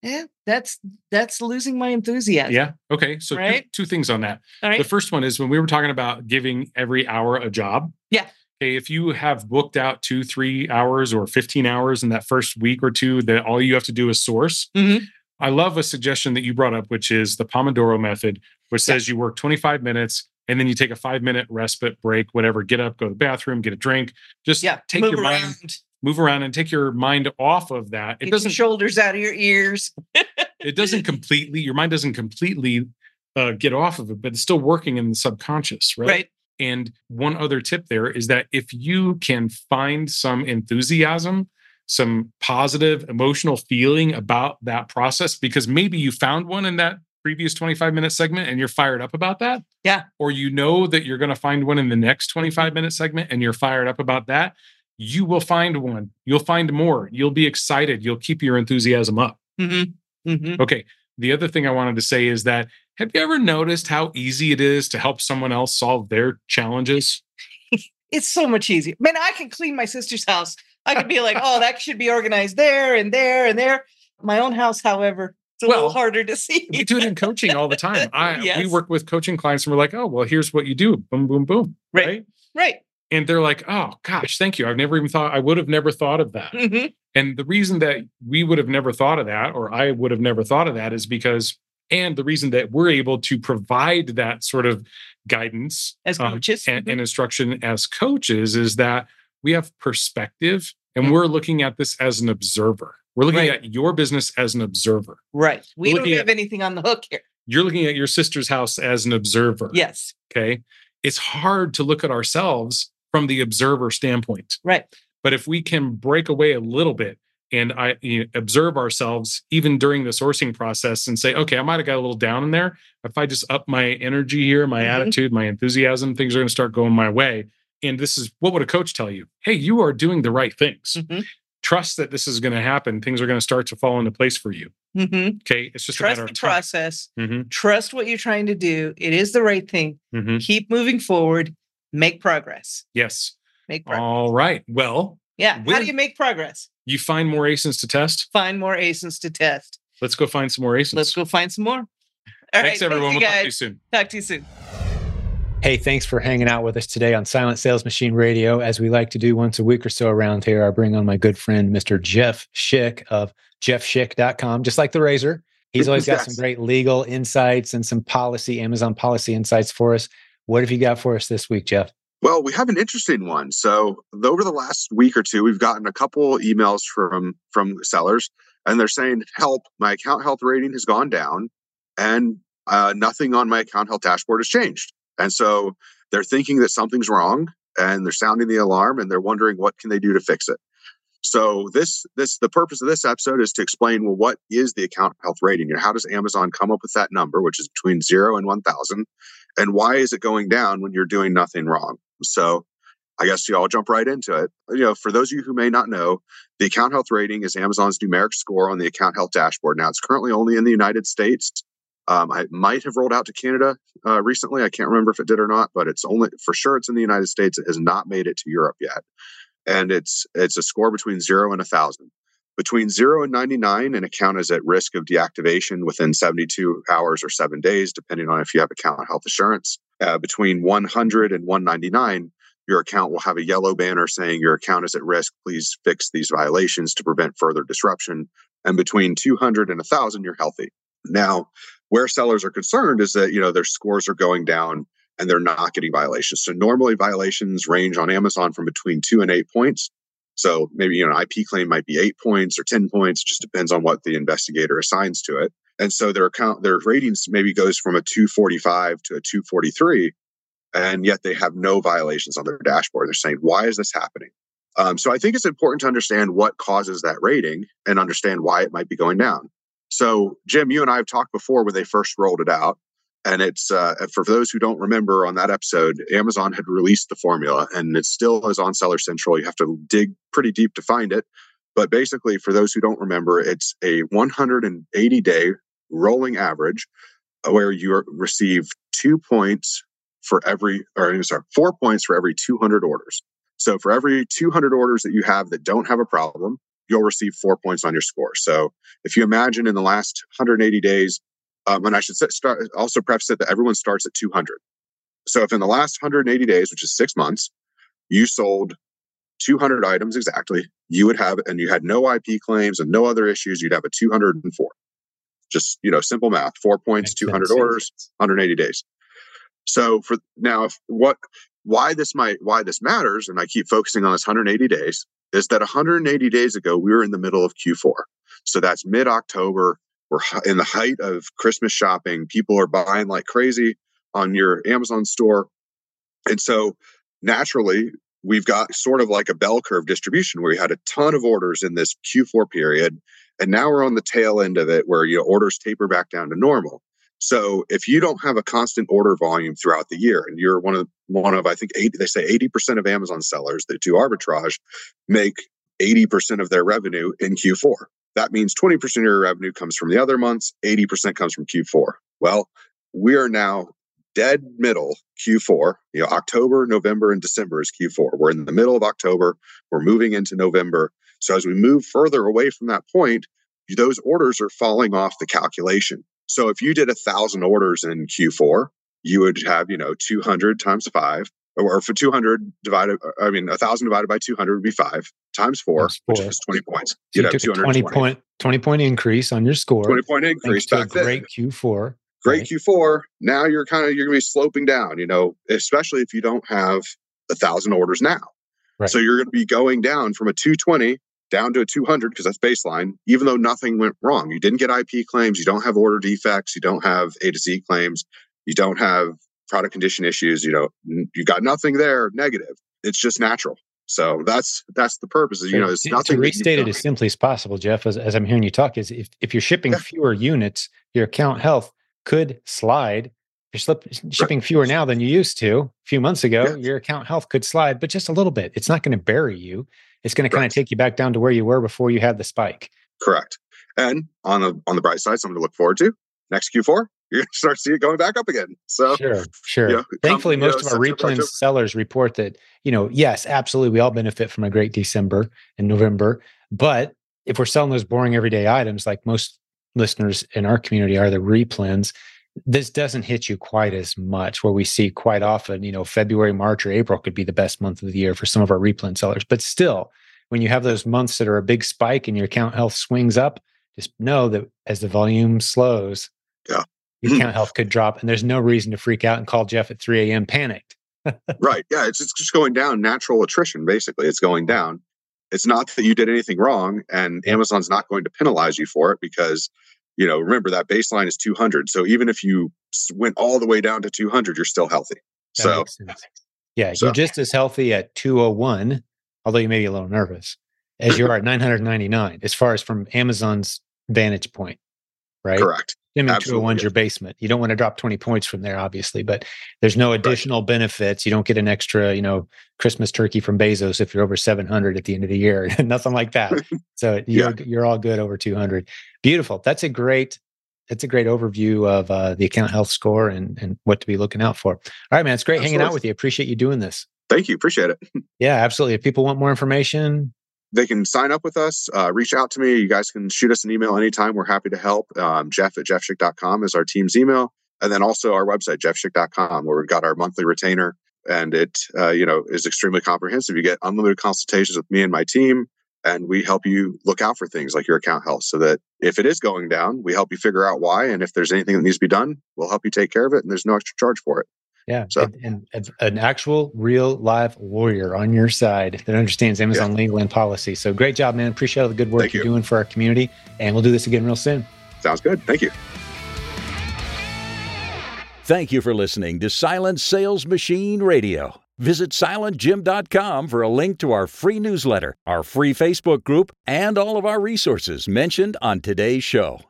yeah, that's that's losing my enthusiasm. Yeah. Okay. So two- two, things on that. All right. The first one is when we were talking about giving every hour a job. Yeah. Okay. If you have booked out two, three hours or 15 hours in that first week or two, that all you have to do is source. Mhm. I love a suggestion that you brought up, which is the Pomodoro method, which Yeah. says you work 25 minutes and then you take a five minute respite break, whatever, get up, go to the bathroom, get a drink, just yeah. take move your around. mind, move around and take your mind off of that. It Get doesn't shoulders out of your ears. it doesn't completely your mind doesn't completely uh, get off of it but it's still working in the subconscious right? Right. And one other tip there is that if you can find some enthusiasm some positive emotional feeling about that process because maybe you found one in that previous 25 minute segment and you're fired up about that Yeah. or you know that you're going to find one in the next 25 minute segment and you're fired up about that you will find one you'll find more you'll be excited you'll keep your enthusiasm up Mm-hmm. Mm-hmm. Okay. The other thing I wanted to say is that have you ever noticed how easy it is to help someone else solve their challenges? It's so much easier. Man, I can clean my sister's house. I could be like, oh, that should be organized there and there and there. My own house, however, it's a Well, little harder to see. We do it in coaching all the time. I we work with coaching clients and we're like, oh, well, here's what you do. Boom, boom, boom. Right. Right. And they're like, oh gosh, thank you. I've never even thought I would have never thought of that. hmm And the reason that we would have never thought of that, or I would have never thought of that, is because, and the reason that we're able to provide that sort of guidance As um, coaches. and, Mhm. and instruction as coaches is that we have perspective and Mhm. we're looking at this as an observer. We're looking Right. at your business as an observer. right. We don't have anything on the hook here. You're looking at your sister's house as an observer. Yes. Okay. It's hard to look at ourselves from the observer standpoint. Right. But if we can break away a little bit and I you know, observe ourselves even during the sourcing process and say, okay, I might have got a little down in there. If I just up my energy here, my Mhm. attitude, my enthusiasm, things are going to start going my way. And this is what would a coach tell you? Hey, you are doing the right things. Mhm. Trust that this is going to happen. Things are going to start to fall into place for you. hmm Okay. It's just a Trust matter the of time. process. Mhm, Trust what you're trying to do. It is the right thing. mhm. Keep moving forward. Make progress. Yes. Make progress. All right. Well, yeah. How do you make progress? you find more ASINs to test. Find more ASINs to test. Let's go find some more ASINs. Let's go find some more. All right. Thanks, everyone. Thank we'll you talk to you soon. Talk to you soon. Hey, thanks for hanging out with us today on Silent Sales Machine Radio. As we like to do once a week or so around here, I bring on my good friend, Mr. Jeff Schick of jeffschick.com, just like the razor. He's always got some great legal insights and some policy, Amazon policy insights for us. What have you got for us this week, Jeff? Well, we have an interesting one. So over the last week or two, we've gotten a couple emails from from sellers, and they're saying, "Help! My account health rating has gone down, and uh, nothing on my account health dashboard has changed." And so they're thinking that something's wrong, and they're sounding the alarm, and they're wondering what can they do to fix it. So this this the purpose of this episode is to explain well what is the account health rating and how does Amazon come up with that number which is between 0 and 1000 and why is it going down when you're doing nothing wrong. So I guess you all jump right into it. You know, for those of you who may not know, the account health rating is Amazon's numeric score on the account health dashboard. Now, it's currently only in the United States. Um, I might have rolled out to Canada uh, recently. I can't remember if it did or not, but it's only for sure it's in the United States. It has not made it to Europe yet, and it's it's a score between zero and a thousand. Between zero and 99, an account is at risk of deactivation within 72 hours or seven days, depending on if you have account health assurance. Uh, between 100 and 199, your account will have a yellow banner saying your account is at risk. Please fix these violations to prevent further disruption. And between 200 and 1,000, you're healthy. Now, where sellers are concerned is that you know their scores are going down and they're not getting violations. So normally violations range on Amazon from between two and eight points. So maybe you know an IP claim might be eight points or ten points, just depends on what the investigator assigns to it. And so their account their ratings maybe goes from a 245 to a 243 and yet they have no violations on their dashboard. They're saying, why is this happening? Um, so I think it's important to understand what causes that rating and understand why it might be going down. So, Jim, you and I have talked before when they first rolled it out. And it's uh, for those who don't remember on that episode, Amazon had released the formula and it still is on Seller Central. You have to dig pretty deep to find it. But basically, for those who don't remember, it's a 180 day rolling average where you receive two points for every, or sorry, four points for every 200 orders. So for every 200 orders that you have that don't have a problem, you'll receive four points on your score. So if you imagine in the last 180 days, um, and I should start, also preface it that everyone starts at 200. So if in the last 180 days, which is six months, you sold 200 items exactly, you would have, and you had no IP claims and no other issues, you'd have a 204. Just, you know, simple math, four points, Makes 200 sense. orders, 180 days. So for now, if what why this might why this matters, and I keep focusing on this 180 days, is that 180 days ago we were in the middle of Q4. So that's mid October. We're in the height of Christmas shopping. People are buying like crazy on your Amazon store, and so naturally we've got sort of like a bell curve distribution where we had a ton of orders in this Q4 period, and now we're on the tail end of it where you know, orders taper back down to normal. So if you don't have a constant order volume throughout the year, and you're one of one of I think 80, they say 80% of Amazon sellers that do arbitrage make 80% of their revenue in Q4. That means 20% of your revenue comes from the other months, 80% comes from Q4. Well, we are now dead middle Q4. You know, October, November, and December is Q4. We're in the middle of October. We're moving into November. So as we move further away from that point, those orders are falling off the calculation. So if you did a thousand orders in Q4, you would have, you know, 200 times five, or for 200 divided, I mean, a thousand divided by 200 would be five times four, four. which is 20 points. So you have 20 point, 20 point increase on your score. 20 point increase back then. Great Q4. Great right? Q4. Now you're kind of, you're going to be sloping down, you know, especially if you don't have a thousand orders now. Right. So you're going to be going down from a 220 down to a 200 because that's baseline, even though nothing went wrong. You didn't get IP claims, you don't have order defects, you don't have A to Z claims, you don't have product condition issues, you know, you got nothing there negative. It's just natural. So that's that's the purpose. You know, it's nothing. To restate it as simply as possible, Jeff, as, as I'm hearing you talk, is if, if you're shipping yeah. fewer units, your account health could slide. You're slip, shipping right. fewer now than you used to a few months ago. Yeah. Your account health could slide, but just a little bit. It's not going to bury you it's going to kind of take you back down to where you were before you had the spike. Correct. And on the on the bright side, something to look forward to next Q4, you're going to start seeing it going back up again. So sure, sure. You know, Thankfully, come, most know, of our replens sellers report that you know, yes, absolutely, we all benefit from a great December and November. But if we're selling those boring everyday items, like most listeners in our community are the replens, this doesn't hit you quite as much where we see quite often you know february march or april could be the best month of the year for some of our replen sellers but still when you have those months that are a big spike and your account health swings up just know that as the volume slows yeah your hmm. account health could drop and there's no reason to freak out and call jeff at 3 a.m panicked right yeah it's, it's just going down natural attrition basically it's going down it's not that you did anything wrong and amazon's not going to penalize you for it because you know, remember that baseline is 200. So even if you went all the way down to 200, you're still healthy. That so, yeah, so. you're just as healthy at 201, although you may be a little nervous. as you are at 999 as far as from Amazon's vantage point, right? Correct. Skimming 201's your basement. You don't want to drop 20 points from there, obviously, but there's no additional right. benefits. You don't get an extra, you know, Christmas turkey from Bezos if you're over 700 at the end of the year, nothing like that. So you're, yeah. you're all good over 200. Beautiful. That's a great, that's a great overview of uh, the account health score and, and what to be looking out for. All right, man. It's great absolutely. hanging out with you. Appreciate you doing this. Thank you. Appreciate it. yeah, absolutely. If people want more information, they can sign up with us, uh, reach out to me. You guys can shoot us an email anytime. We're happy to help. Um, Jeff at jeffschick.com is our team's email. And then also our website, jeffschick.com, where we've got our monthly retainer. And it, uh, you know, is extremely comprehensive. You get unlimited consultations with me and my team, and we help you look out for things like your account health so that if it is going down, we help you figure out why. And if there's anything that needs to be done, we'll help you take care of it. And there's no extra charge for it. Yeah. So, and, and, an actual real live lawyer on your side that understands Amazon yeah. legal and policy. So great job, man. Appreciate all the good work Thank you're you. doing for our community. And we'll do this again real soon. Sounds good. Thank you. Thank you for listening to Silent Sales Machine Radio. Visit silentjim.com for a link to our free newsletter, our free Facebook group, and all of our resources mentioned on today's show.